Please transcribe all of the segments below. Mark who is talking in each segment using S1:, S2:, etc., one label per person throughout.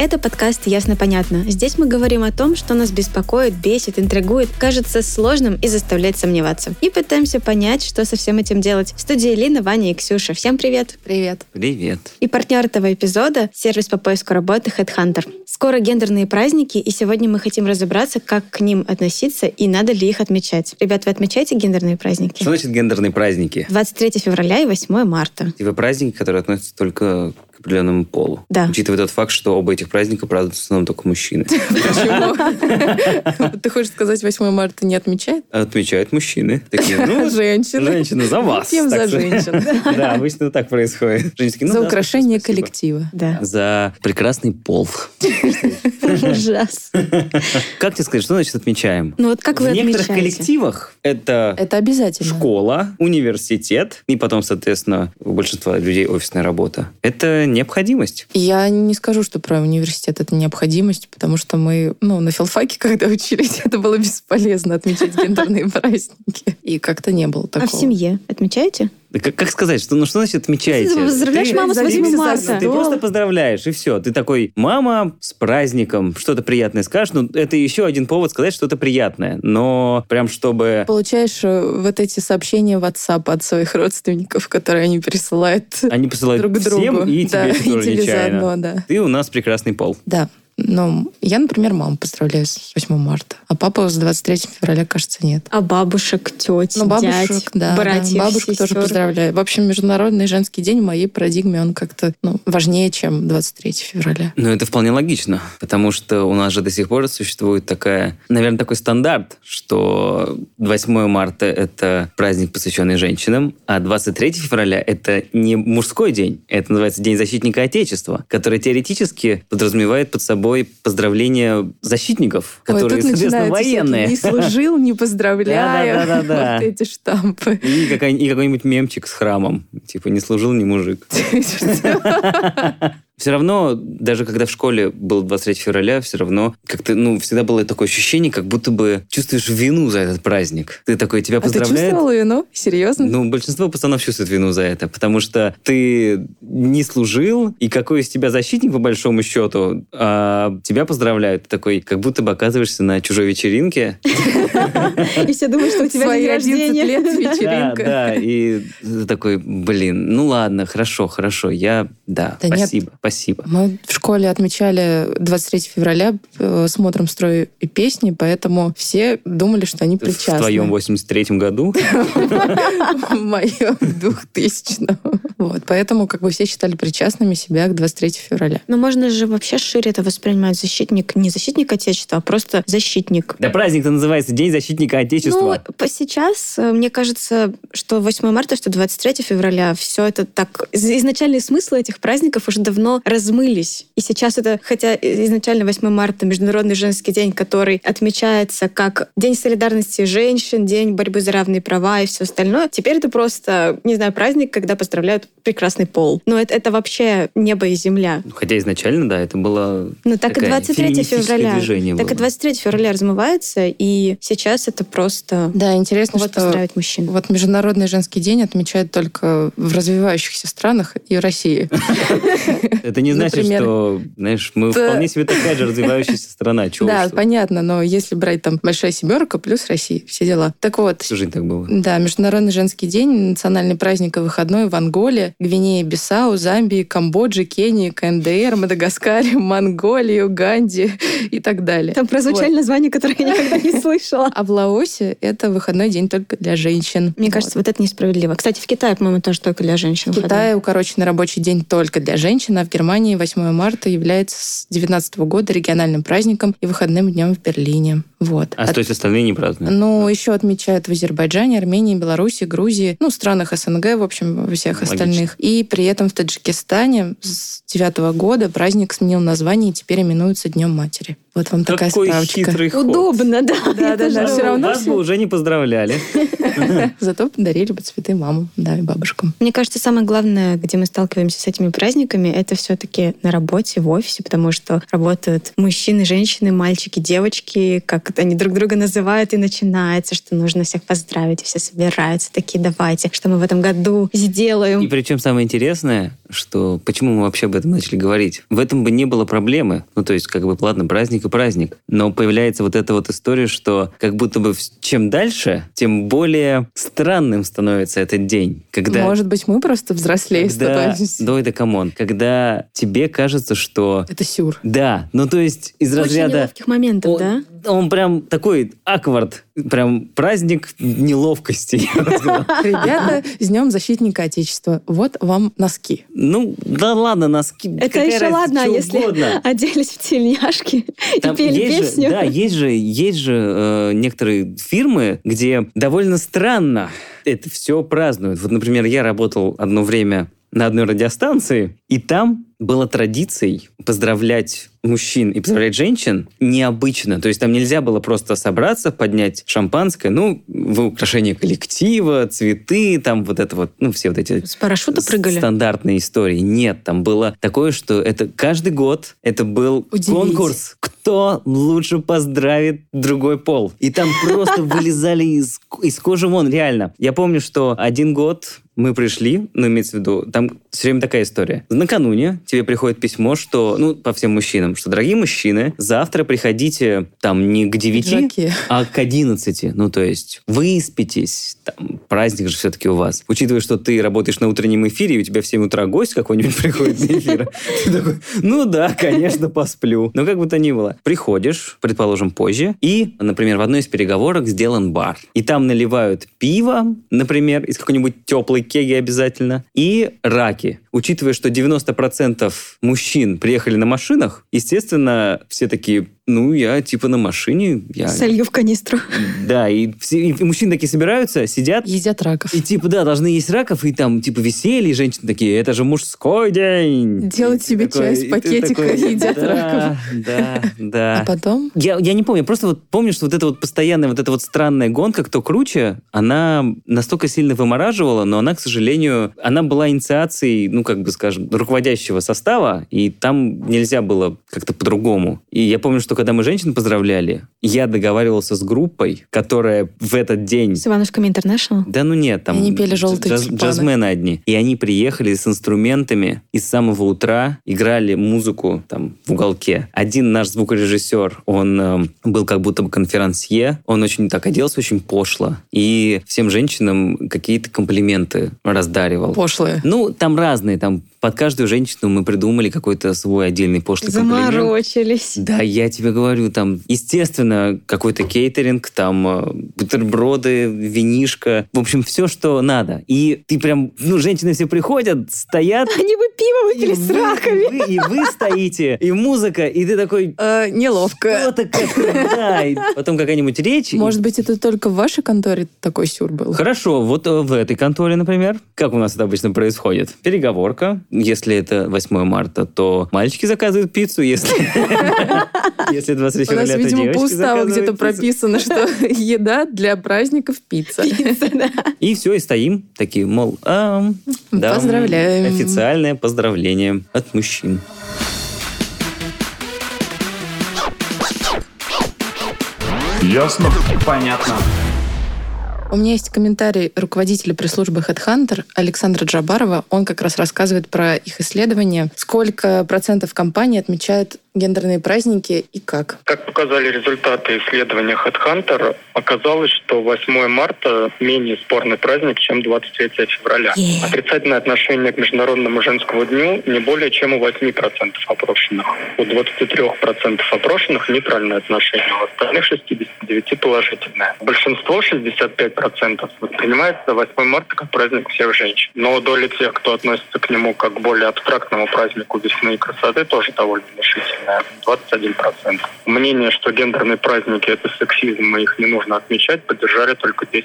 S1: Это подкаст «Ясно-понятно». Здесь мы говорим о том, что нас беспокоит, бесит, интригует, кажется сложным и заставляет сомневаться. И пытаемся понять, что со всем этим делать. В студии Лина, Ваня и Ксюша. Всем привет!
S2: Привет.
S3: Привет.
S1: И партнер этого эпизода — сервис по поиску работы HeadHunter. Скоро гендерные праздники, и сегодня мы хотим разобраться, как к ним относиться и надо ли их отмечать. Ребят, вы отмечаете гендерные праздники?
S3: Что значит гендерные праздники?
S1: 23 февраля и 8 марта.
S3: Типа праздники, которые относятся только к определенному полу.
S1: Да.
S3: Учитывая тот факт, что оба этих праздника празднуют в основном только мужчины.
S2: Почему? Ты хочешь сказать, 8 марта не отмечает?
S3: Отмечают мужчины. Такие, ну,
S2: Женщины.
S3: женщины, за вас. Так
S2: за женщин.
S3: Да, обычно так происходит. Ну
S2: За украшение коллектива.
S3: За прекрасный пол.
S1: Ужас.
S3: Как тебе сказать, что значит отмечаем?
S1: Ну вот как
S3: В
S1: вы
S3: некоторых
S1: отмечаете?
S3: коллективах это
S2: Это обязательно.
S3: школа, университет и потом, соответственно, у большинства людей офисная работа. Это необходимость.
S2: Я не скажу, что про университет это необходимость, потому что мы, ну, на филфаке, когда учились, это было бесполезно отмечать гендерные праздники. И как-то не было
S1: А
S2: такого.
S1: в семье отмечаете?
S3: Да как, как сказать, что, ну что значит отмечаете?
S1: Ты поздравляешь
S3: Ты-
S1: маму с 8
S3: ты-
S1: марта.
S3: Ты просто поздравляешь, и все. Ты такой, мама, с праздником, что-то приятное скажешь. Ну, это еще один повод сказать что-то приятное. Но прям чтобы...
S2: Получаешь э, вот эти сообщения в WhatsApp от своих родственников, которые они пересылают
S3: Они посылают
S2: друг другу.
S3: всем, и
S2: да,
S3: тебе
S2: и
S3: тоже
S2: тебе
S3: нечаянно.
S2: заодно, да.
S3: Ты у нас прекрасный пол.
S2: Да. Ну, я, например, маму поздравляю с 8 марта, а папа с 23 февраля, кажется, нет.
S1: А бабушек, тети,
S2: Ну, бабушек,
S1: дядь,
S2: да,
S1: братьев,
S2: да. Бабушку тоже
S1: сестер.
S2: поздравляю. В общем, Международный женский день в моей парадигме, он как-то ну, важнее, чем 23 февраля.
S3: Ну, это вполне логично, потому что у нас же до сих пор существует такая, наверное, такой стандарт, что 8 марта — это праздник, посвященный женщинам, а 23 февраля — это не мужской день, это называется День защитника Отечества, который теоретически подразумевает под собой поздравления защитников, которые,
S2: Ой, тут
S3: соответственно, военные.
S2: Не служил, не поздравляю.
S3: Да-да-да-да-да.
S2: Вот эти штампы.
S3: И, какая- и какой-нибудь мемчик с храмом. Типа, не служил ни мужик. Все равно, даже когда в школе был 23 февраля, все равно как-то, ну, всегда было такое ощущение, как будто бы чувствуешь вину за этот праздник. Ты такой, тебя
S2: А ты
S3: поздравляют.
S2: чувствовала вину? Серьезно?
S3: Ну, большинство пацанов чувствует вину за это, потому что ты не служил, и какой из тебя защитник, по большому счету, а тебя поздравляют. Ты такой, как будто бы оказываешься на чужой вечеринке.
S1: И все думают, что у тебя день
S2: 11
S1: рождения.
S2: лет
S3: Да,
S2: вечеринка.
S3: да, и ты такой, блин, ну ладно, хорошо, хорошо, я, да, спасибо, спасибо.
S2: Мы в школе отмечали 23 февраля э, смотром строй и песни, поэтому все думали, что они
S3: В
S2: причастны.
S3: твоем 83-м году
S2: в моем 2000 Вот, поэтому как бы все считали причастными себя к 23 февраля.
S1: Но можно же вообще шире это воспринимать. Защитник, не защитник Отечества, а просто защитник.
S3: Да праздник-то называется День защитника Отечества.
S1: Ну, по- сейчас, э, мне кажется, что 8 марта, что 23 февраля, все это так... из- Изначальные смыслы этих праздников уже давно размылись. И сейчас это, хотя изначально 8 марта Международный женский день, который отмечается как День солидарности женщин, День борьбы за равные права и все остальное, теперь это просто, не знаю, праздник, когда поздравляют прекрасный пол. Но это, это вообще небо и земля.
S3: Хотя изначально, да, это было
S1: Ну, так и
S3: такое
S1: 23
S3: феминистическое
S1: февраля.
S3: движение
S1: Так и
S3: было.
S1: 23 февраля размывается, и сейчас это просто
S2: Да, интересно,
S1: повод
S2: что
S1: поздравить мужчин.
S2: вот Международный женский день отмечают только в развивающихся странах и в России.
S3: Это не значит,
S2: Например.
S3: что, знаешь, мы
S2: Да.
S3: вполне себе такая же развивающаяся страна. Чего
S2: Да,
S3: тут.
S2: понятно, но если брать там большая семерка плюс Россия, все дела. Так вот,
S3: Всю жизнь так было.
S2: Да, Международный женский день, национальный праздник и выходной в Анголе, Гвинее, Бисау, Замбии, Камбодже, Кении, КНДР, Мадагаскаре, Монголии, Уганде и так далее.
S1: Там прозвучали названия, которые я никогда не слышала.
S2: А в Лаосе это выходной день только для женщин.
S1: Мне кажется, вот это несправедливо. Кстати, в Китае, по-моему, тоже только для женщин.
S2: В Китае укороченный рабочий день только для женщин, а в Германии 8 марта является с 19 года региональным праздником и выходным днем в Берлине. Вот.
S3: А то есть остальные не празднуют?
S2: Ну, еще отмечают в Азербайджане, Армении, Беларуси, Грузии, ну, странах СНГ, в общем, во всех
S3: Логично.
S2: остальных. И при этом в Таджикистане с девятого года праздник сменил название и теперь именуется Днем матери. Вот вам такая
S3: Какой
S2: справочка.
S3: хитрый ход.
S1: Удобно, да.
S2: Да, да, да, всё равно
S3: Вас
S2: все-
S3: бы уже не поздравляли.
S2: Зато подарили бы цветы мамам, да, и бабушкам.
S1: Мне кажется, самое главное, где мы сталкиваемся с этими праздниками, это все-таки на работе, в офисе, потому что работают мужчины, женщины, мальчики, девочки, как это они друг друга называют, и начинается, что нужно всех поздравить, и все собираются, такие, давайте, что мы в этом году сделаем.
S3: И причем самое интересное, что почему мы вообще об этом начали говорить. В этом бы не было проблемы. Ну, то есть, как бы, ладно, праздник и праздник. Но появляется вот эта вот история, что как будто бы чем дальше, тем более странным становится этот день. Когда
S2: Может быть, мы просто взрослее
S3: когда,
S2: становимся.
S3: да, это come on. Когда тебе кажется, что...
S2: Это сюр.
S3: Да, ну то есть из
S1: Очень
S3: разряда...
S1: неловких моментов,
S3: Он,
S1: да?
S3: Он прям такой awkward, прям праздник неловкости.
S2: Ребята, с Днем Защитника Отечества. Вот вам носки.
S3: Ну, да ладно, носки.
S1: Это еще ладно, если оделись в тельняшки и пели песню.
S3: Да, есть же, есть же э, некоторые фирмы, где довольно странно это все празднуют. Вот, например, я работал одно время на одной радиостанции, и там было традицией поздравлять мужчин и поздравлять женщин необычно. То есть там нельзя было просто собраться, поднять шампанское, ну, в украшение коллектива, цветы, там вот это вот, ну, все вот эти
S1: С парашюта прыгали?
S3: стандартные истории. Нет, там было такое, что это каждый год это был конкурс, кто лучше поздравит другой пол. И там просто вылезали из, из кожи вон, реально. Я помню, что один год мы пришли, ну, имеется в виду, там все время такая история. Накануне тебе приходит письмо, что, ну, по всем мужчинам, что, дорогие мужчины, завтра приходите там не к 9,
S2: Пиджаки.
S3: а к 11. Ну, то есть, выспитесь, там, праздник же все-таки у вас. Учитывая, что ты работаешь на утреннем эфире, и у тебя в 7 утра гость какой-нибудь приходит на эфир, ты такой, ну да, конечно, посплю. Но как бы то ни было. Приходишь, предположим, позже, и, например, в одной из переговорок сделан бар. И там наливают пиво, например, из какой-нибудь теплой кеги обязательно, и раки. Учитывая, что 90% мужчин приехали на машинах, естественно, все такие, ну, я типа на машине, я...
S1: Солью в канистру.
S3: Да, и, все, и мужчины такие собираются, сидят,
S2: Едят раков.
S3: и типа, да, должны есть раков, и там типа веселье, и женщины такие, это же мужской день.
S2: Делать
S3: И
S2: себе
S3: такой-
S2: чай с пакетика,
S3: такой,
S2: едят
S3: да,
S2: раков.
S3: Да, да.
S2: А потом
S3: Я, я не помню, я просто вот помню, что вот эта вот постоянная, вот эта вот странная гонка, кто круче, она настолько сильно вымораживала, но она, к сожалению, она была инициацией, ну, как бы, скажем, руководящего состава, и там нельзя было как-то по-другому. И я помню, что когда мы женщин поздравляли, я договаривался с группой, которая в этот день
S1: С Иванушками Интернешнл.
S3: да ну нет, там...
S2: Они пели «Желтые
S3: джаз-
S2: тюльпаны».
S3: Джазмены одни. И они приехали с инструментами и с самого утра играли музыку там в уголке. Один наш звукорежиссер, он эм, был как будто бы конферансье, он очень так оделся, очень пошло. И всем женщинам какие-то комплименты раздаривал.
S2: пошлые.
S3: Ну, там разные, там под каждую женщину мы придумали какой-то свой отдельный пошлый комплимент.
S1: Заморочились.
S3: Да, я тебе говорю, там, естественно, какой-то кейтеринг, там, э, бутерброды, винишка, в общем, все, что надо. И ты прям, ну, женщины все приходят, стоят,
S1: Они бы пиво выпили с раками.
S3: вы, и вы стоите, и музыка, и ты такой,
S2: Э, неловко.
S3: что-то и потом какая-нибудь речь.
S2: Может быть, это только в вашей конторе такой сюр был?
S3: Хорошо, вот э, в этой конторе, например, как у нас это обычно происходит? Переговорка. Если это 8 марта, то мальчики заказывают пиццу, если, если 23
S2: У нас,
S3: февраля,
S2: видимо, по уставу где-то прописано, что еда для праздников пицца.
S3: И все, и стоим такие, мол,
S2: Поздравляем.
S3: Официальное поздравление от мужчин.
S4: Ясно?
S5: Понятно.
S2: У меня есть комментарий руководителя пресс-службы HeadHunter Александра Джабарова. Он как раз рассказывает про их исследование. Сколько процентов компаний отмечают гендерные праздники и как?
S6: Как показали результаты исследования HeadHunter, оказалось, что 8 марта менее спорный праздник, чем 23 февраля.
S1: Yeah.
S6: Отрицательное отношение к Международному женскому дню не более чем у 8% опрошенных. У 23% опрошенных нейтральное отношение, у остальных 69% положительное. Большинство, 65%, 10% воспринимается 8 марта как праздник всех женщин. Но доля тех, кто относится к нему как к более абстрактному празднику весны и красоты, тоже довольно внушительная. 21%. Мнение, что гендерные праздники – это сексизм, и их не нужно отмечать, поддержали только 10%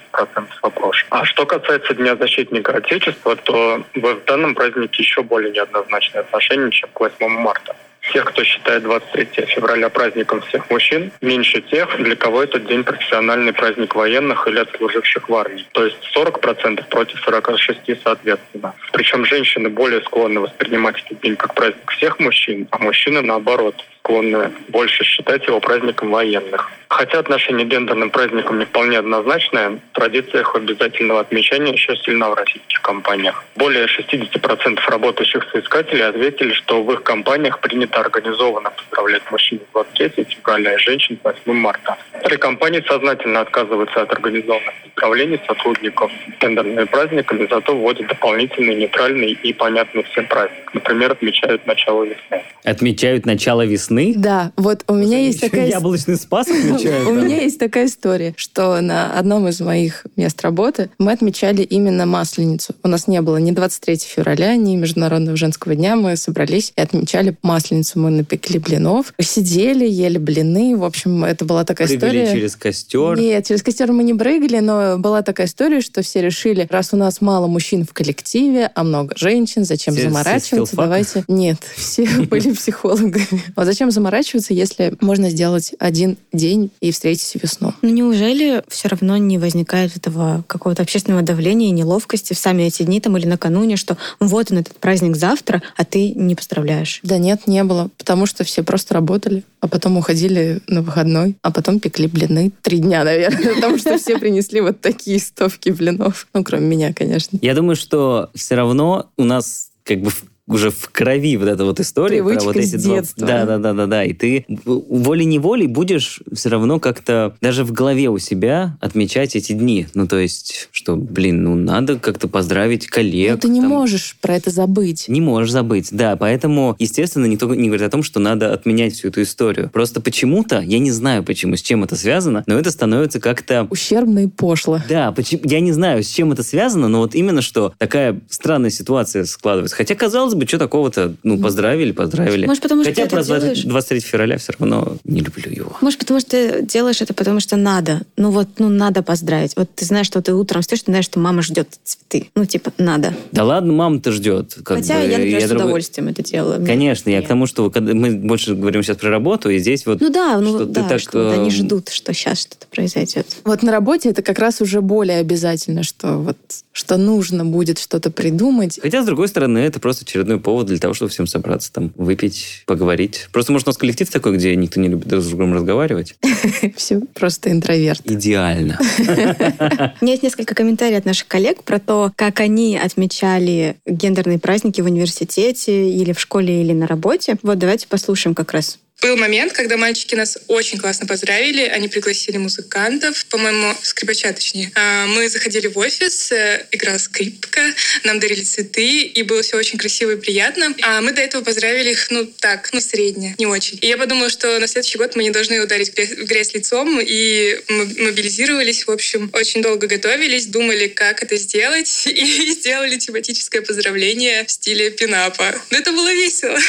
S6: опрошенных. А что касается Дня защитника Отечества, то в данном празднике еще более неоднозначное отношение, чем к 8 марта тех, кто считает 23 февраля праздником всех мужчин, меньше тех, для кого этот день профессиональный праздник военных или отслуживших в армии. То есть 40% против 46 соответственно. Причем женщины более склонны воспринимать этот день как праздник всех мужчин, а мужчины наоборот склонны больше считать его праздником военных. Хотя отношение к гендерным праздникам не вполне однозначное, традиция их обязательного отмечания еще сильна в российских компаниях. Более 60% работающих соискателей ответили, что в их компаниях принято организованно поздравлять мужчин 23 февраля и женщин 8 марта. Некоторые компании сознательно отказываются от организованных поздравлений сотрудников с гендерными праздниками, зато вводят дополнительный нейтральный и понятный всем праздник. Например, отмечают начало весны.
S3: Отмечают начало весны?
S2: Да, вот у меня есть такая...
S3: Яблочный спас отмечают?
S2: У меня есть такая история, что на одном из моих мест работы мы отмечали именно Масленицу. У нас не было ни 23 февраля, ни Международного женского дня. Мы собрались и отмечали Масленицу. Мы напекли блинов, сидели, ели блины. В общем, это была такая
S3: Прыгали
S2: история.
S3: через костер?
S2: Нет, через костер мы не прыгали, но была такая история, что все решили, раз у нас мало мужчин в коллективе, а много женщин, зачем
S3: Все
S2: заморачиваться? Давайте... Нет, все были психологами. А зачем заморачиваться, если можно сделать один день и встретить весну?
S1: Ну неужели все равно не возникает этого какого-то общественного давления и неловкости в сами эти дни там или накануне, что вот он этот праздник завтра, а ты не поздравляешь?
S2: Да нет, не было, потому что все просто работали, а потом уходили на выходной, а потом пекли блины три дня, наверное, потому что все принесли вот такие стовки блинов. Ну, кроме меня, конечно.
S3: Я думаю, что все равно у нас как бы в- уже в крови вот эта вот история. про
S2: Привычка
S3: вот
S2: с
S3: эти два-
S2: детства.
S3: Да, да, да, да, да. И ты волей-неволей будешь все равно как-то даже в голове у себя отмечать эти дни. Ну, то есть, что, блин, ну, надо как-то поздравить коллег.
S2: Но ты не
S3: там.
S2: можешь про это забыть.
S3: Не можешь забыть, да. Поэтому, естественно, никто не говорит о том, что надо отменять всю эту историю. Просто почему-то, я не знаю почему, с чем это связано, но это становится как-то
S2: Ущербно и пошло.
S3: да, почему, я не знаю, с чем это связано, но вот именно что такая странная ситуация складывается. Хотя, казалось бы, что такого-то, ну, поздравили, поздравили.
S1: Может, потому что
S3: Хотя про 20
S1: делаешь?
S3: 23 февраля все равно не люблю его.
S1: Может, потому что ты делаешь это, потому что надо. Ну вот, ну надо поздравить. Вот ты знаешь, что ты утром встаешь, ты знаешь, что мама ждет цветы. Ну типа, надо.
S3: Да ладно, мама-то ждет. как
S1: Хотя
S3: бы,
S1: я, например, с
S3: другой-
S1: удовольствием это делаю. Мне-
S3: Конечно, я
S1: Нет.
S3: к тому, что когда мы больше говорим сейчас про работу, и здесь вот...
S1: Ну да, ну
S3: что ты
S1: да,
S3: так,
S1: что они
S3: эм,
S1: ждут, что сейчас что-то произойдет.
S2: Вот на работе это как раз уже более обязательно, что вот что нужно будет что-то придумать.
S3: Хотя, с другой стороны, это просто очередной повод для того, чтобы всем собраться, там, выпить, поговорить. Просто, может, у нас коллектив такой, где никто не любит друг с другом разговаривать.
S2: Все просто интроверт.
S3: Идеально.
S1: У меня есть несколько комментариев от наших коллег про то, как они отмечали гендерные праздники в университете или в школе или на работе. Вот давайте послушаем как раз.
S5: Был момент, когда мальчики нас очень классно поздравили. Они пригласили музыкантов, по-моему, скрипача точнее. А, Мы заходили в офис, э, играла скрипка, нам дарили цветы, и было все очень красиво и приятно. А мы до этого поздравили их, ну так, ну средне, не очень. И я подумала, что на следующий год мы не должны ударить грязь- грязь лицом, и мы мобилизировались, в общем, очень долго готовились, думали, как это сделать, и сделали тематическое поздравление в стиле пинапа. Но это было весело.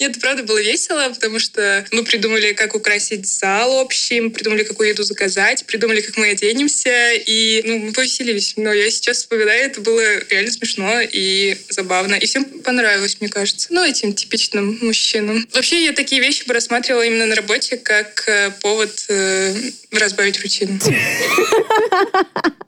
S5: Нет, правда было весело, потому что мы придумали, как украсить зал общий, мы придумали, какую еду заказать, придумали, как мы оденемся, и ну, мы повеселились. Но я сейчас вспоминаю, это было реально смешно и забавно. И всем понравилось, мне кажется. Ну, этим типичным мужчинам. Вообще, я такие вещи бы рассматривала именно на работе как э, повод э, разбавить рутину.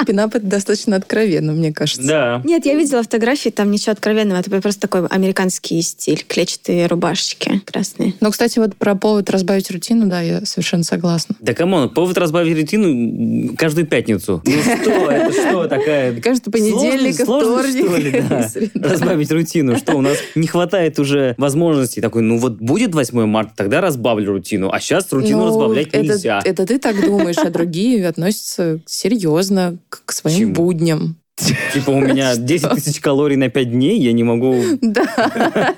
S2: Пинап это достаточно откровенно, мне кажется.
S3: Да.
S1: Нет, я видела фотографии, там ничего откровенного. Это просто такой американский стиль. Клетчатые рубашечки красные.
S2: Но, кстати, вот про повод разбавить рутину, да, я совершенно согласна.
S3: Да come on, повод разбавить рутину каждую пятницу. Ну что, это что такая...
S2: Каждый понедельник, вторник.
S3: Разбавить рутину. Что, у нас не хватает уже возможностей. Такой, ну вот будет 8 марта, тогда разбавлю рутину. А сейчас рутину
S2: Ну,
S3: разбавлять нельзя.
S2: Это ты так думаешь, а другие относятся серьезно к, своим будням.
S3: Типа у меня 10 тысяч калорий на 5 дней, я не могу...
S2: Да.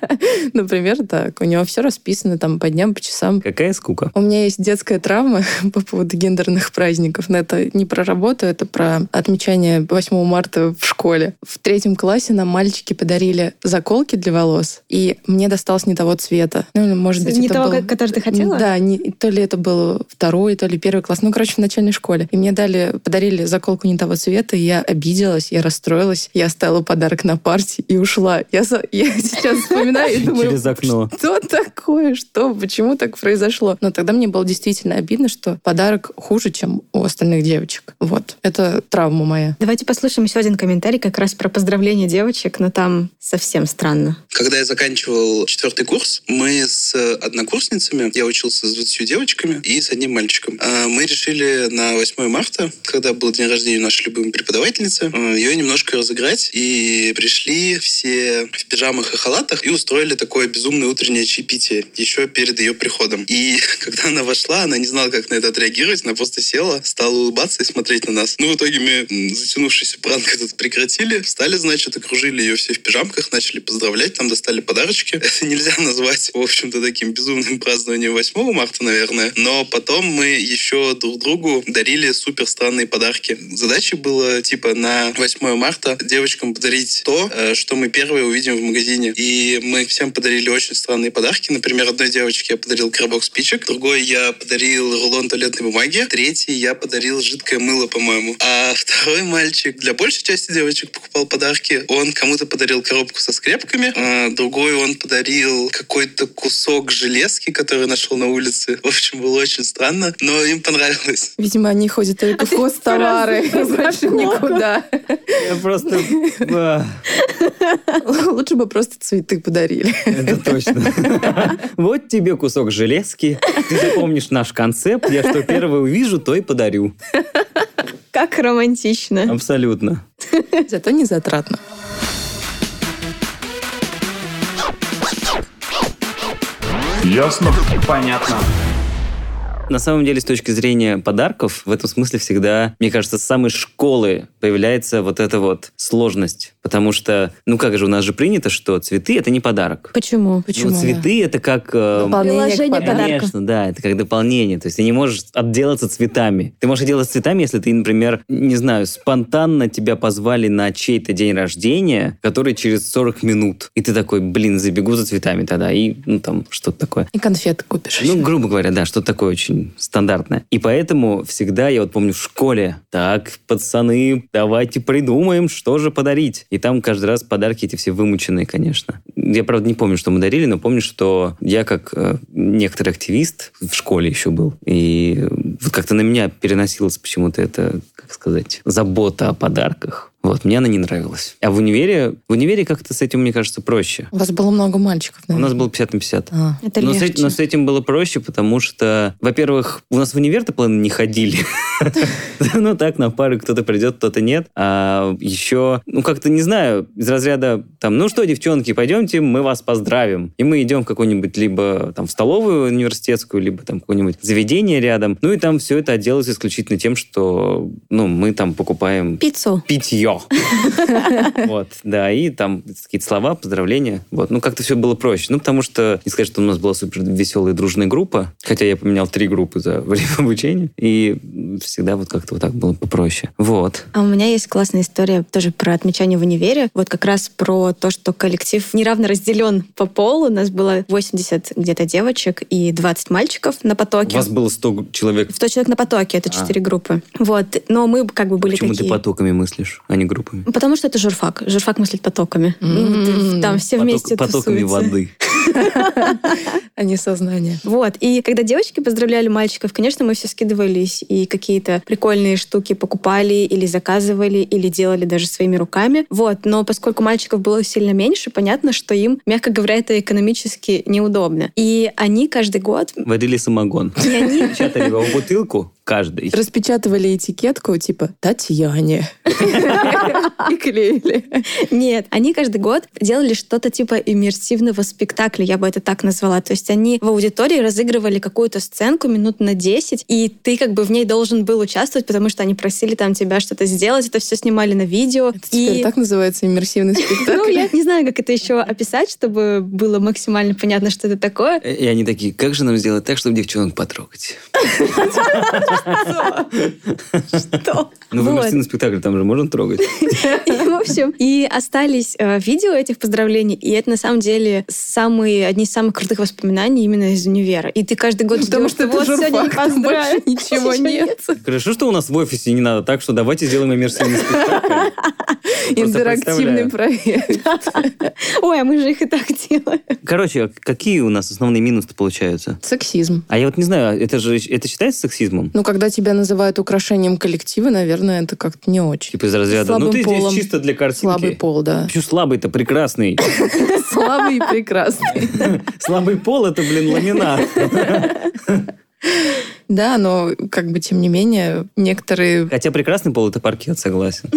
S2: Например, так. У него все расписано там по дням, по часам.
S3: Какая скука.
S2: У меня есть детская травма по поводу гендерных праздников. Но это не про работу, это про отмечание 8 марта в школе. В третьем классе нам мальчики подарили заколки для волос, и мне досталось не того цвета. Ну, может быть,
S1: Не
S2: это
S1: того,
S2: был-
S1: который ты хотела?
S2: Да, не- то ли это был второй, то ли первый класс. Ну, короче, в начальной школе. И мне дали, подарили заколку не того цвета, и я обиделась, я расстроилась. Я оставила подарок на парте и ушла. Я, за- я сейчас вспоминаю и думаю,
S3: Через окно.
S2: что такое? Что? Почему так произошло? Но тогда мне было действительно обидно, что подарок хуже, чем у остальных девочек. Вот. Это травма моя.
S1: Давайте послушаем еще один комментарий как раз про поздравления девочек, но там совсем странно.
S7: Когда я заканчивал четвертый курс, мы с однокурсницами, я учился с 20 девочками и с одним мальчиком, а, мы решили на 8 марта, когда был день рождения нашей любимой преподавательницы, а, ее немножко разыграть. И пришли все в пижамах и халатах и устроили такое безумное утреннее чаепитие еще перед ее приходом. И когда она вошла, она не знала, как на это отреагировать, она просто села, стала улыбаться и смотреть на нас. Ну, в итоге мы затянувшийся пранк этот прекратили, встали, значит, окружили ее все в пижамках, начали поздравлять, там достали подарочки. Это нельзя назвать, в общем-то, таким безумным празднованием 8 марта, наверное. Но потом мы еще друг другу дарили супер странные подарки. Задача была, типа, на 8 марта девочкам подарить то, э, что мы первые увидим в магазине. И мы всем подарили очень странные подарки. Например, одной девочке я подарил коробок спичек, другой я подарил рулон туалетной бумаги, третий я подарил жидкое мыло, по-моему. А второй мальчик для большей части девочек покупал подарки. Он кому-то подарил коробку со скрепками, а другой он подарил какой-то кусок железки, который нашел на улице. В общем, было очень странно, но им понравилось.
S2: Видимо, они ходят только в хозтовары, и больше никуда.
S3: Я просто...
S2: Лучше бы просто цветы подарили.
S3: Это точно. Вот тебе кусок железки. Ты запомнишь наш концепт. Я что первое увижу, то и подарю.
S1: Как романтично.
S3: Абсолютно.
S2: Зато не затратно.
S4: Ясно?
S8: Понятно.
S3: На самом деле, с точки зрения подарков, в этом смысле всегда, мне кажется, с самой школы появляется вот эта вот сложность. Потому что, ну как же, у нас же принято, что цветы — это не подарок.
S1: Почему?
S2: Почему?
S3: Ну, цветы — это как... э,
S1: Приложение подарка.
S3: Конечно, да, это как дополнение. То есть ты не можешь отделаться цветами. Ты можешь отделаться цветами, если ты, например, не знаю, спонтанно тебя позвали на чей-то день рождения, который через 40 минут. И ты такой, блин, забегу за цветами тогда. И, ну, там, что-то такое.
S2: И конфеты купишь.
S3: Ну, грубо говоря, да, что-то такое очень стандартное. И поэтому всегда, я вот помню в школе, так, пацаны, давайте придумаем, что же подарить. И там каждый раз подарки эти все вымученные, конечно. Я, правда, не помню, что мы дарили, но помню, что я как э, некоторый активист в школе еще был. И вот как-то на меня переносилась почему-то это, как сказать, забота о подарках. Вот, мне она не нравилась. А в универе, в универе как-то с этим, мне кажется, проще.
S2: У вас было много мальчиков,
S3: У нас
S2: наверное.
S3: было 50 на 50.
S2: А.
S1: Это
S3: Но с,
S1: легче.
S3: эт- но с этим было проще, потому что, во-первых, у нас в универ-то половина не ходили. Ну так, на пары кто-то придет, кто-то нет. А еще, ну как-то, не знаю, из разряда, там, ну что, девчонки, пойдемте, мы вас поздравим. И мы идем в какую-нибудь либо там в столовую университетскую, либо там какое-нибудь заведение рядам. Ну и там все это отделается исключительно тем, что, ну, мы там покупаем
S1: Пиццу.
S3: питье. Вот, да, и там какие-то слова, поздравления. Вот, ну как-то все было проще. Ну, потому что, не сказать, что у нас была супер веселая дружная группа, хотя я поменял три группы за время обучения, и всегда вот как-то вот так было попроще. Вот.
S1: А у меня есть классная история тоже про отмечание в универе. Вот как раз про то, что коллектив неравно разделен по полу. У нас было 80 где-то девочек и 20 мальчиков на
S3: У
S1: потоке.
S3: вас было 100 человек.
S1: 100 человек на потоке, это
S3: А.
S1: четыре группы. Вот. Но мы как бы были
S3: Почему
S1: такие...
S3: ты потоками мыслишь, а не группами?
S1: Потому что это журфак. Журфак мыслит потоками.
S2: М.
S1: Там все
S3: Поток-
S1: вместе
S3: потоками
S1: тусуются.
S3: воды.
S2: А не сознание.
S1: Вот. И когда девочки поздравляли мальчиков, конечно, мы все скидывались и какие-то прикольные штуки покупали или заказывали, или делали даже своими руками. Вот. Но поскольку мальчиков было сильно меньше, понятно, что им, мягко говоря, это экономически неудобно. И они каждый год...
S3: Варили самогон.
S1: И они
S3: Печатали его в бутылку каждый.
S2: Распечатывали этикетку типа «Татьяне» и клеили.
S1: Нет, они каждый год делали что-то типа иммерсивного спектакля я бы это так назвала. То есть они в аудитории разыгрывали какую-то сценку минут на 10, и ты как бы в ней должен был участвовать, потому что они просили там тебя что-то сделать, это все снимали на видео.
S2: Это теперь
S1: и...
S2: так называется иммерсивный спектакль?
S1: Ну, я не знаю, как это еще описать, чтобы было максимально понятно, что это такое.
S3: И они такие, как же нам сделать так, чтобы девчонок потрогать?
S1: Что?
S3: Ну, в иммерсивном спектакле там же можно трогать.
S1: Yeah. Общем, и остались э, видео этих поздравлений, и это на самом деле самые, одни из самых крутых воспоминаний именно из универа. И ты каждый год
S2: Потому
S1: ждешь,
S2: что это
S1: вот сегодня
S2: больше ничего нет.
S3: Хорошо, что у нас в офисе не надо так, что давайте сделаем иммерсивный спектакль.
S2: Интерактивный проект.
S1: Ой, а мы же их и так делаем.
S3: Короче, а какие у нас основные минусы получаются?
S2: Сексизм.
S3: А я вот не знаю, это же это считается сексизмом?
S2: Ну, когда тебя называют украшением коллектива, наверное, это как-то не очень.
S3: Типа из разряда, ну ты здесь чисто для картинки.
S2: Слабый пол, да.
S3: Почему слабый-то прекрасный?
S2: Слабый и прекрасный.
S3: Слабый пол это, блин, ламинат.
S2: Да, но как бы тем не менее некоторые,
S3: Хотя прекрасный пол это паркет, согласен.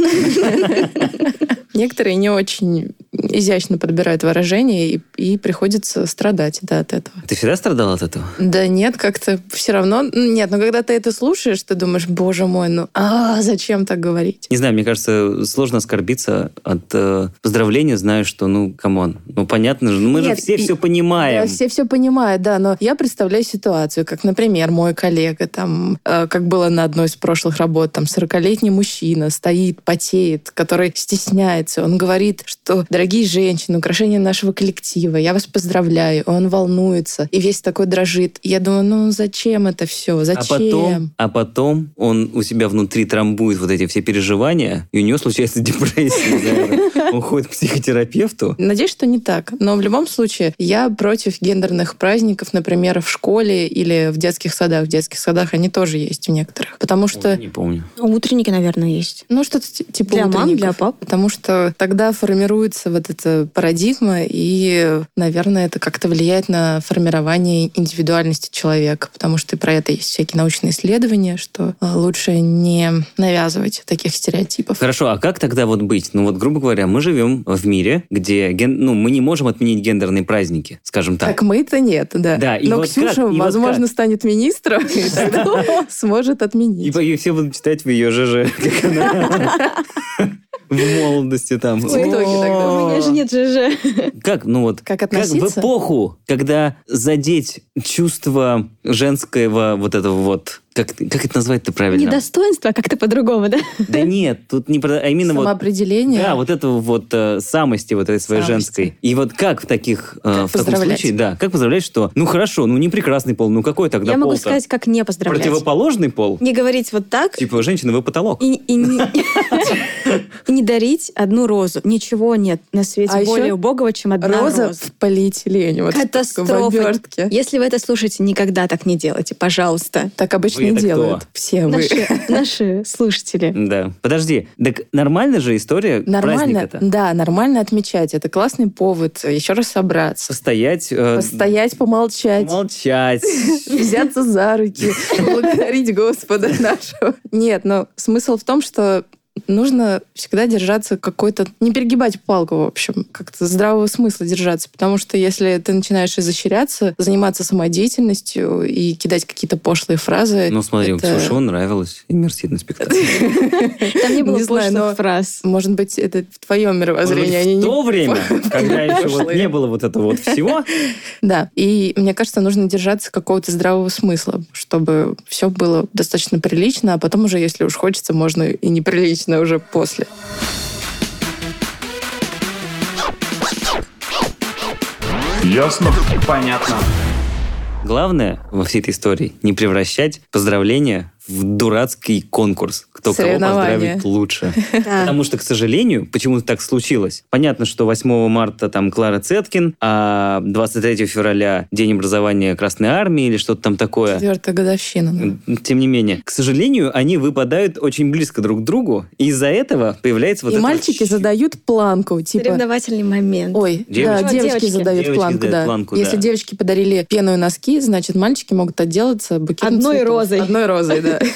S2: Некоторые не очень изящно подбирают выражения и, и приходится страдать да, от этого.
S3: Ты всегда страдал от этого?
S2: Да нет, как-то все равно... Нет, но когда ты это слушаешь, ты думаешь, боже мой, ну а зачем так говорить?
S3: Не знаю, мне кажется, сложно оскорбиться от э, поздравления, зная, что, ну, come on, ну, понятно же, ну, мы
S2: Нет,
S3: же все
S2: и-
S3: все понимаем.
S2: Все все понимают, да, но я представляю ситуацию, как, например, мой коллега, там, э, как было на одной из прошлых работ, там, 40-летний мужчина стоит, потеет, который стесняется, он говорит, что, дорогие женщины, украшения нашего коллектива, я вас поздравляю, он волнуется, и весь такой дрожит. И я думаю, ну зачем это все,
S3: А
S2: зачем?
S3: потом, а потом он у себя внутри трамбует вот эти все переживания, и у него случается депрессия. Он ходит к психотерапевту.
S2: Надеюсь, что не так. Но в любом случае, я против гендерных праздников, например, в школе или в детских садах. В детских садах они тоже есть у некоторых. Потому что,
S3: Ой, Не помню.
S1: Утренники, наверное, есть.
S2: ну, что-то ти- типа
S1: Для мам, для пап.
S2: Потому что тогда формируется вот эта парадигма, и, наверное, это как-то влияет на формирование индивидуальности человека. Потому что и про это есть всякие научные исследования, что э, лучше не навязывать таких стереотипов.
S3: Хорошо, а как тогда вот быть? Ну вот, грубо говоря, мы живем в мире, где ген- ну, мы не можем отменить гендерные праздники, скажем так.
S2: Так мы-то нет, да.
S3: Да, и
S2: Но
S3: вот
S2: Ксюша,
S3: как- и вот
S2: возможно,
S3: как?
S2: станет министром, и тогда сможет отменить.
S3: и все будут читать в ее ЖЖ, как она в молодости там.
S2: В ТикТоке тогда.
S1: У меня же нет ЖЖ.
S3: Как, ну вот,
S2: Как
S3: как в
S2: относиться?
S3: эпоху, когда задеть чувство женского вот этого вот, как, как это назвать-то правильно?
S1: Недостоинство, а как-то по-другому, да?
S3: Да нет, тут не про, а именно вот
S2: Самоопределение.
S3: Да, вот этого вот э, самости вот этой своей
S2: Самости.
S3: женской. И вот как в таких э, в таком
S2: поздравлять?
S3: случае, да, как поздравлять, что ну хорошо, ну не прекрасный пол, ну какой тогда
S1: Я могу
S3: пол-то?
S1: сказать, как не поздравлять.
S3: Противоположный пол?
S1: Не говорить вот так,
S3: Типа, женщина, вы потолок.
S1: и, и не, и не дарить одну розу. Ничего нет на свете
S2: А
S1: более убогого, чем одна
S2: Роза
S1: роза.
S2: в полиэтилене. Вот
S1: Катастрофа. Если вы это слушаете, никогда так не делайте, пожалуйста.
S2: Так обычно
S3: Вы кто?
S2: делают. Все вы.
S1: Наши, наши слушатели.
S3: Да. Подожди, так нормально же история
S2: Нормально,
S3: праздника-то?
S2: да, нормально отмечать. Это классный повод еще раз собраться.
S3: Состоять, э,
S2: Постоять, помолчать.
S3: молчать.
S2: взяться за руки, благодарить Господа нашего. Нет, но смысл в том, что нужно всегда держаться какой-то... Не перегибать палку, в общем. Как-то здравого смысла держаться. Потому что если ты начинаешь изощряться, заниматься самодеятельностью и кидать какие-то пошлые фразы...
S3: Ну смотри,
S2: это-
S3: Ксюше нравилось иммерсивный спектакль.
S1: Там не было пошлых фраз.
S2: Может быть, это в твоем мировоззрении,
S3: В то время, когда еще не было вот этого вот всего,
S2: Да, и мне кажется, нужно держаться какого-то здравого смысла, чтобы все было достаточно прилично, а потом уже, если уж хочется, можно и неприлично уже после.
S4: Ясно? Понятно.
S3: Главное во всей этой истории не превращать поздравления в дурацкий конкурс, кто кого поздравит лучше. Потому что, к сожалению, почему-то так случилось. Понятно, что 8 марта там Клара Цеткин, а 23 февраля День образования Красной Армии или что-то там такое.
S2: Четвертая годовщина. да.
S3: Тем не менее, к сожалению, они выпадают очень близко друг к другу, и из-за этого появляется вот
S2: и мальчики задают планку, типа...
S1: Соревновательный момент.
S2: Ой,
S3: Девочки.
S2: да, девочки, задают
S3: Девочки
S2: планку, да.
S3: планку,
S2: Если
S3: да.
S2: девочки подарили пену и носки, значит, мальчики могут отделаться букетом
S1: Одной
S2: цветов.
S1: розой.
S2: Одной розой, да.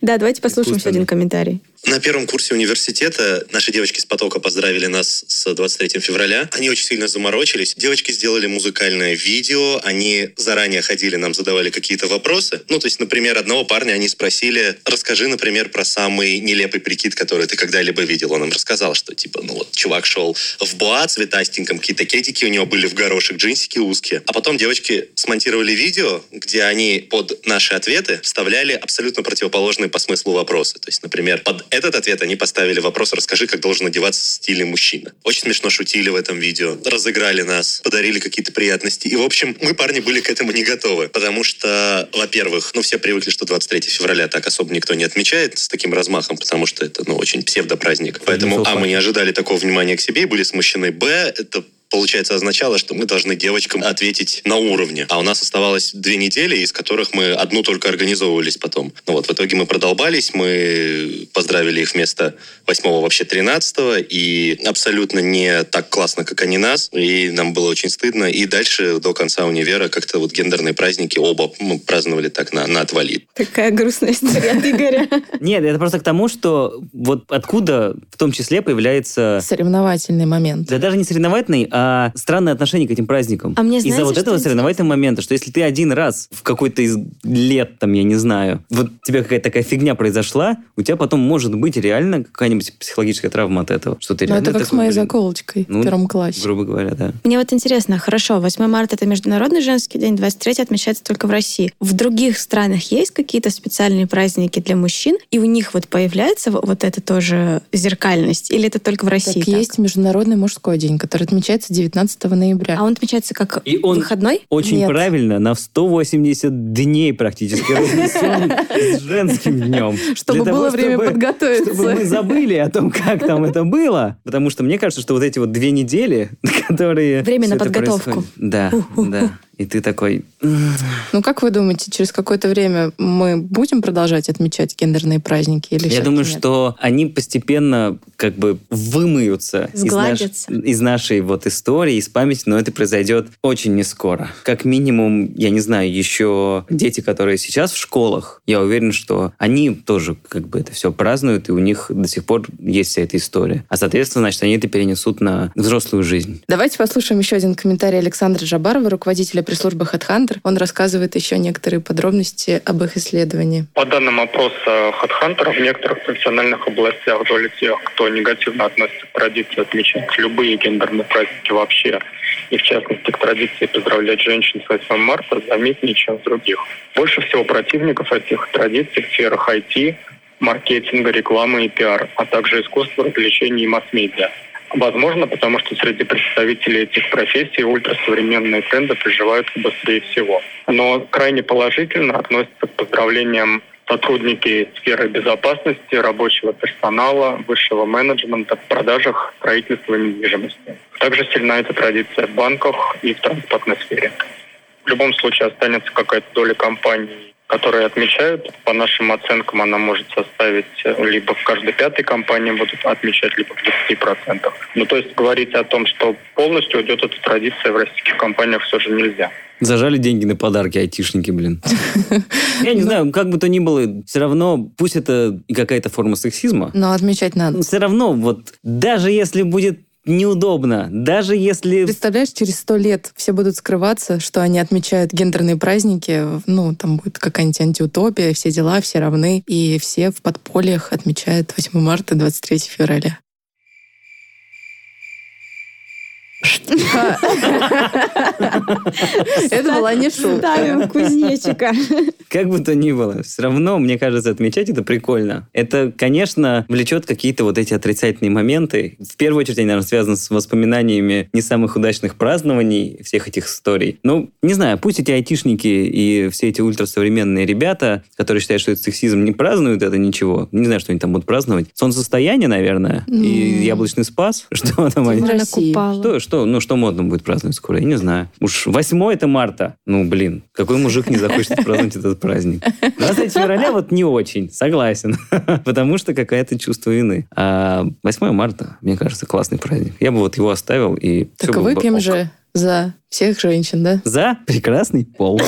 S1: Да, давайте послушаем еще один комментарий.
S8: На первом курсе университета наши девочки с потока поздравили нас с 23 февраля. Они очень сильно заморочились. Девочки сделали музыкальное видео, они заранее ходили, нам задавали какие-то вопросы. Ну, то есть, например, одного парня они спросили, расскажи, например, про самый нелепый прикид, который ты когда-либо видел. Он им рассказал, что, типа, ну вот, чувак шел в буа цветастеньком, какие-то кетики у него были в горошек, джинсики узкие. А потом девочки смонтировали видео, где они под наши ответы вставляли абсолютно противоположные по смыслу вопросы. То есть, например, под этот ответ они поставили вопрос «Расскажи, как должен одеваться стиле мужчина». Очень смешно шутили в этом видео, разыграли нас, подарили какие-то приятности. И, в общем, мы, парни, были к этому не готовы. Потому что, во-первых, ну, все привыкли, что 23 февраля так особо никто не отмечает с таким размахом, потому что это, ну, очень псевдопраздник. Поэтому, а, мы не ожидали такого внимания к себе и были смущены. Б, это получается, означало, что мы должны девочкам ответить на уровне. А у нас оставалось две недели, из которых мы одну только организовывались потом. Ну вот, в итоге мы продолбались, мы поздравили их вместо 8 вообще 13 и абсолютно не так классно, как они нас, и нам было очень стыдно. И дальше до конца универа как-то вот гендерные праздники оба мы праздновали так на, на отвали.
S1: Такая грустная история от Игоря.
S3: Нет, это просто к тому, что вот откуда в том числе появляется...
S2: Соревновательный момент.
S3: Да даже не соревновательный, а странное отношение к этим праздникам.
S1: А мне
S3: Из-за вот этого
S1: интересно?
S3: соревновательного момента, что если ты один раз в какой-то из лет, там, я не знаю, вот у тебя какая-то такая фигня произошла, у тебя потом может быть реально какая-нибудь психологическая травма от этого. Что ты
S2: Ну,
S3: реально
S2: это как с
S3: такой,
S2: моей
S3: блин,
S2: заколочкой
S3: ну,
S2: в первом классе.
S3: Грубо говоря, да.
S1: Мне вот интересно, хорошо, 8 марта это Международный женский день, 23 отмечается только в России. В других странах есть какие-то специальные праздники для мужчин, и у них вот появляется во- вот это тоже зеркальность? Или это только в России
S2: Так
S1: так?
S2: есть Международный мужской день, который отмечается 19 ноября.
S1: А он отмечается как
S3: И он
S1: выходной?
S3: Очень
S2: Нет.
S3: правильно, на 180 дней практически разнесен с женским днем.
S2: Чтобы
S3: Для
S2: было
S3: того,
S2: время
S3: чтобы-
S2: подготовиться.
S3: Чтобы мы забыли о том, как там это было. Потому что мне кажется, что вот эти вот две недели, которые...
S1: Время
S3: всё
S1: на
S3: это
S1: подготовку.
S3: происходит- Да, да. И ты такой...
S2: Ну, как вы думаете, через какое-то время мы будем продолжать отмечать гендерные праздники? Или
S3: Я думаю,
S2: нет?
S3: что они постепенно как бы вымыются из, наш- из нашей вот истории, из памяти, но это произойдет очень не скоро. Как минимум, я не знаю, еще дети, которые сейчас в школах, я уверен, что они тоже как бы это все празднуют, и у них до сих пор есть вся эта история. А, соответственно, значит, они это перенесут на взрослую жизнь.
S2: Давайте послушаем еще один комментарий Александра Жабарова, руководителя пресс-службы HeadHunter. Он рассказывает еще некоторые подробности об их исследовании.
S6: По данным опроса HeadHunter, в некоторых профессиональных областях доля тех, кто негативно относится к традиции отмечать любые гендерные праздники вообще, и в частности к традиции поздравлять женщин с 8 марта, заметнее, чем в других. Больше всего противников этих традиций в сферах IT, маркетинга, рекламы и пиар, а также искусства, развлечений и масс-медиа. Возможно, потому что среди представителей этих профессий ультрасовременные тренды приживаются быстрее всего. Но крайне положительно относятся к поздравлениям сотрудники сферы безопасности, рабочего персонала, высшего менеджмента в продажах, строительства недвижимости. Также сильна эта традиция в банках и в транспортной сфере. В любом случае останется какая-то доля компаний, которые отмечают. По нашим оценкам она может составить э, либо в каждой пятой компании будут отмечать, либо в 20%. Ну, то есть говорить о том, что полностью уйдет эта традиция в российских компаниях все же нельзя.
S3: Зажали деньги на подарки айтишники, блин. Я не знаю, как бы то ни было, все равно, пусть это и какая-то форма сексизма,
S2: Но отмечать надо.
S3: все равно, вот, даже если будет неудобно, даже если...
S2: Представляешь, через сто лет все будут скрываться, что они отмечают гендерные праздники, ну, там будет какая-нибудь антиутопия, все дела, все равны, и все в подпольях отмечают 8 марта, 23 февраля. Это была не шутка.
S1: Ставим кузнечика.
S3: Как бы то ни было, все равно, мне кажется, отмечать это прикольно. Это, конечно, влечет какие-то вот эти отрицательные моменты. В первую очередь, они, наверное, связаны с воспоминаниями не самых удачных празднований всех этих историй. Ну, не знаю, пусть эти айтишники и все эти ультрасовременные ребята, которые считают, что это сексизм, не празднуют это ничего. Не знаю, что они там будут праздновать. Солнцестояние, наверное, и яблочный спас. Что там они? Что, что, ну, что модно будет праздновать скоро, я не знаю. Уж 8 это марта. Ну, блин, какой мужик не захочет праздновать этот праздник? 23 февраля вот не очень, согласен. Потому что какое-то чувство вины. А 8 марта, мне кажется, классный праздник. Я бы вот его оставил и...
S2: Так
S3: бы
S2: выпьем же за всех женщин, да?
S3: За прекрасный пол.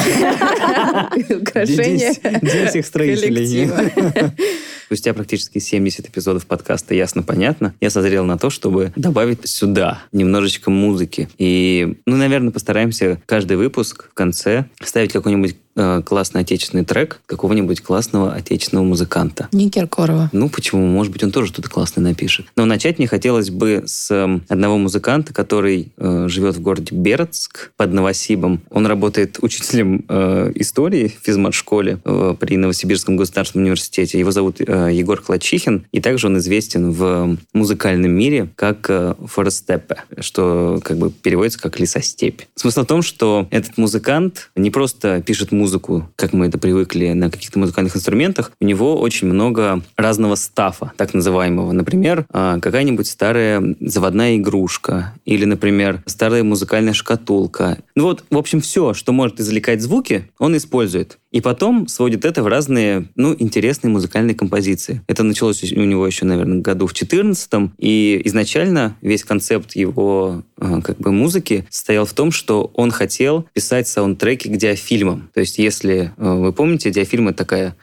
S2: Украшение
S3: День всех строителей. спустя практически 70 эпизодов подкаста «Ясно-понятно», я созрел на то, чтобы добавить сюда немножечко музыки. И, ну, наверное, постараемся каждый выпуск в конце ставить какой-нибудь э, классный отечественный трек какого-нибудь классного отечественного музыканта.
S2: Не Киркорова.
S3: Ну, почему? Может быть, он тоже что-то классное напишет. Но начать мне хотелось бы с э, одного музыканта, который э, живет в городе Бердск под Новосибом. Он работает учителем э, истории в физмат-школе э, при Новосибирском государственном университете. Его зовут э, Егор Клачихин, и также он известен в музыкальном мире как э, Форестепе, что как бы переводится как лесостепь. Смысл в том, что этот музыкант не просто пишет музыку, как мы это привыкли на каких-то музыкальных инструментах, у него очень много разного стафа, так называемого. Например, э, какая-нибудь старая заводная игрушка или, например, старая музыкальная шкатулка. Ну вот, в общем, все, что может извлекать звуки, он использует. И потом сводит это в разные, ну, интересные музыкальные композиции. Это началось у него еще, наверное, году в 14 И изначально весь концепт его э, как бы музыки состоял в том, что он хотел писать саундтреки к диафильмам. То есть, если э, вы помните, диафильм — это такая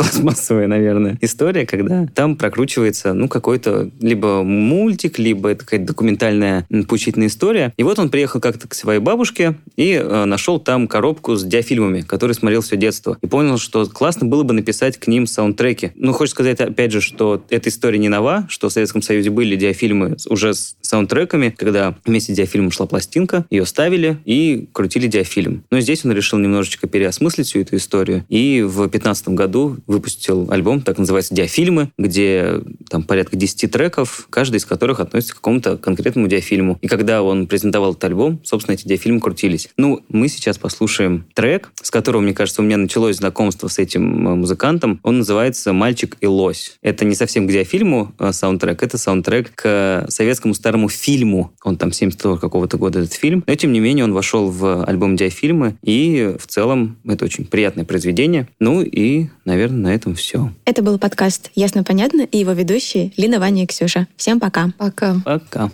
S3: пластмассовая, наверное, история, когда там прокручивается, ну, какой-то либо мультик, либо это какая-то документальная поучительная история. И вот он приехал как-то к своей бабушке и э, нашел там коробку с диафильмами, которые смотрел все детство. И понял, что классно было бы написать к ним саундтреки. Ну, хочешь сказать, опять же, что эта история не нова, что в Советском Союзе были диафильмы уже с саундтреками, когда вместе с диафильмом шла пластинка, ее ставили и крутили диафильм. Но здесь он решил немножечко переосмыслить всю эту историю. И в 2015 году выпустил альбом, так называется «Диафильмы», где там порядка 10 треков, каждый из которых относится к какому-то конкретному диафильму. И когда он презентовал этот альбом, собственно, эти диафильмы крутились. Ну, мы сейчас послушаем трек, с которого, мне кажется, у меня началось знакомство с этим э, музыкантом. Он называется «Мальчик и лось». Это не совсем к диафильму э, саундтрек, это саундтрек к советскому старому фильму. Он там 72 какого-то года этот фильм. Но, тем не менее, он вошел в альбом диафильмы, и в целом это очень приятное произведение. Ну и, наверное, на этом все.
S1: Это был подкаст «Ясно-понятно» и его ведущие Лина, Ваня и Ксюша. Всем пока.
S2: Пока.
S3: Пока.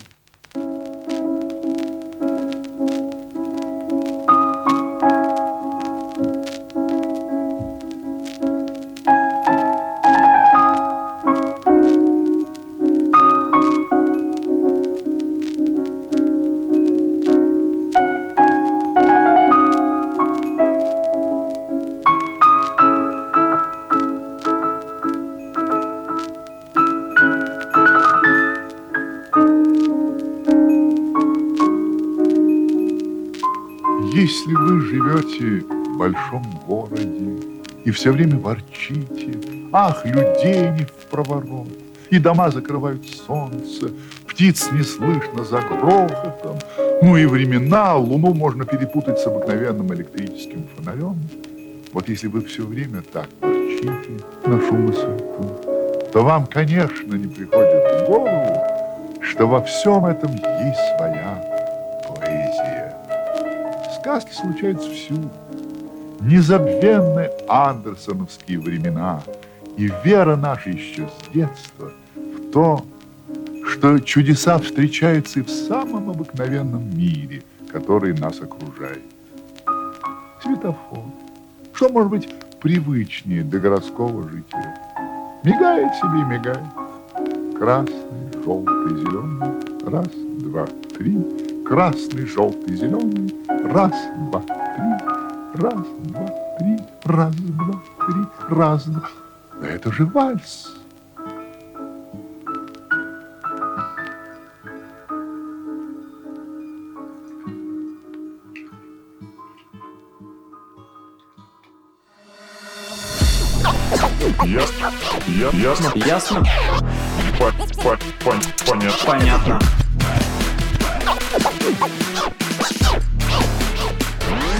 S9: Живете в большом городе и все время ворчите, ах, людей не в проворот, и дома закрывают солнце, птиц не слышно за грохотом, ну и времена, луну можно перепутать с обыкновенным электрическим фонарем. Вот если вы все время так ворчите на шум и суету, то вам, конечно, не приходит в голову, что во всем этом есть своя. Сказки случаются всюду. Незабвенны андерсоновские времена и вера наша еще с детства в то, что чудеса встречаются и в самом обыкновенном мире, который нас окружает. Светофор. Что может быть привычнее для городского жителя? Мигает себе и мигает. Красный, желтый, зеленый. Раз, два, три. Красный, желтый, зеленый. Раз, два, три. Раз, два, три. Раз, два, три. Раз, два. Да это же вальс.
S4: Ясно. Я- Ясно. Ясно. По- по- пон- Понятно. Понятно.